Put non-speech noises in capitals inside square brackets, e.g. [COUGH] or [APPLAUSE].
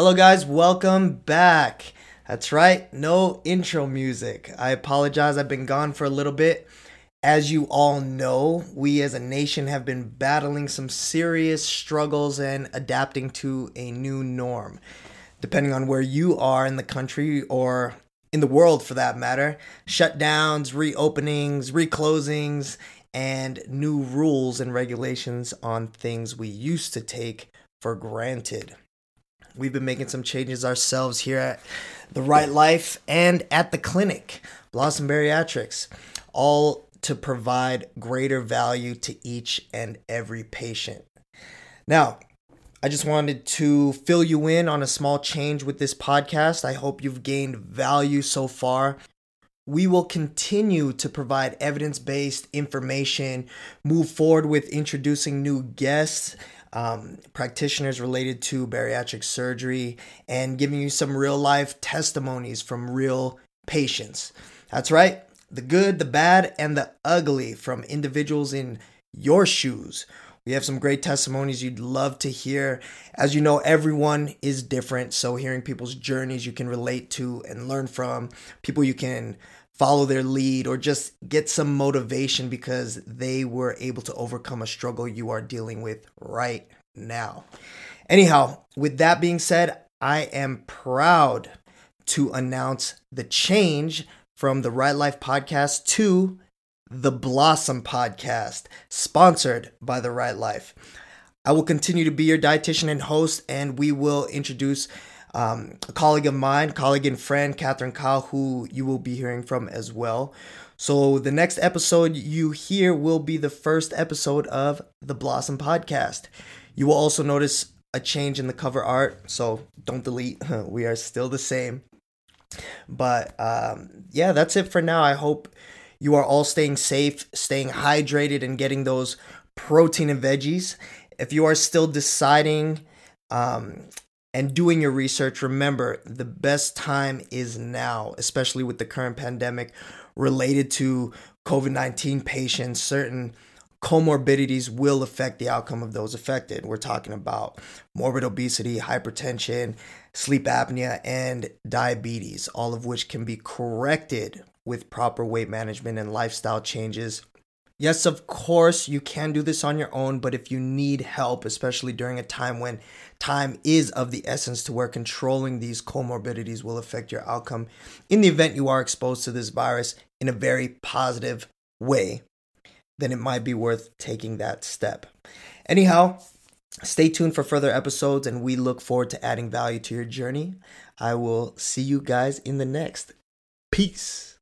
Hello, guys. Welcome back. That's right, no intro music. I apologize, I've been gone for a little bit. As you all know, we as a nation have been battling some serious struggles and adapting to a new norm. Depending on where you are in the country or in the world for that matter, shutdowns, reopenings, reclosings, and new rules and regulations on things we used to take for granted. We've been making some changes ourselves here at The Right Life and at the clinic, Blossom Bariatrics, all to provide greater value to each and every patient. Now, I just wanted to fill you in on a small change with this podcast. I hope you've gained value so far. We will continue to provide evidence based information, move forward with introducing new guests um, practitioners related to bariatric surgery and giving you some real life testimonies from real patients. That's right, the good, the bad, and the ugly from individuals in your shoes. We have some great testimonies you'd love to hear. As you know, everyone is different. So, hearing people's journeys you can relate to and learn from, people you can follow their lead or just get some motivation because they were able to overcome a struggle you are dealing with right now. Anyhow, with that being said, I am proud to announce the change from the Right Life podcast to the Blossom podcast, sponsored by the Right Life. I will continue to be your dietitian and host, and we will introduce um, a colleague of mine, colleague and friend, Catherine Kyle, who you will be hearing from as well. So the next episode you hear will be the first episode of the Blossom Podcast. You will also notice a change in the cover art, so don't delete. [LAUGHS] we are still the same. But um, yeah, that's it for now. I hope you are all staying safe, staying hydrated, and getting those protein and veggies. If you are still deciding um, and doing your research, remember the best time is now, especially with the current pandemic related to COVID 19 patients. Certain comorbidities will affect the outcome of those affected. We're talking about morbid obesity, hypertension, sleep apnea, and diabetes, all of which can be corrected with proper weight management and lifestyle changes Yes, of course, you can do this on your own, but if you need help, especially during a time when time is of the essence to where controlling these comorbidities will affect your outcome in the event you are exposed to this virus in a very positive way, then it might be worth taking that step. Anyhow, stay tuned for further episodes and we look forward to adding value to your journey. I will see you guys in the next. Peace.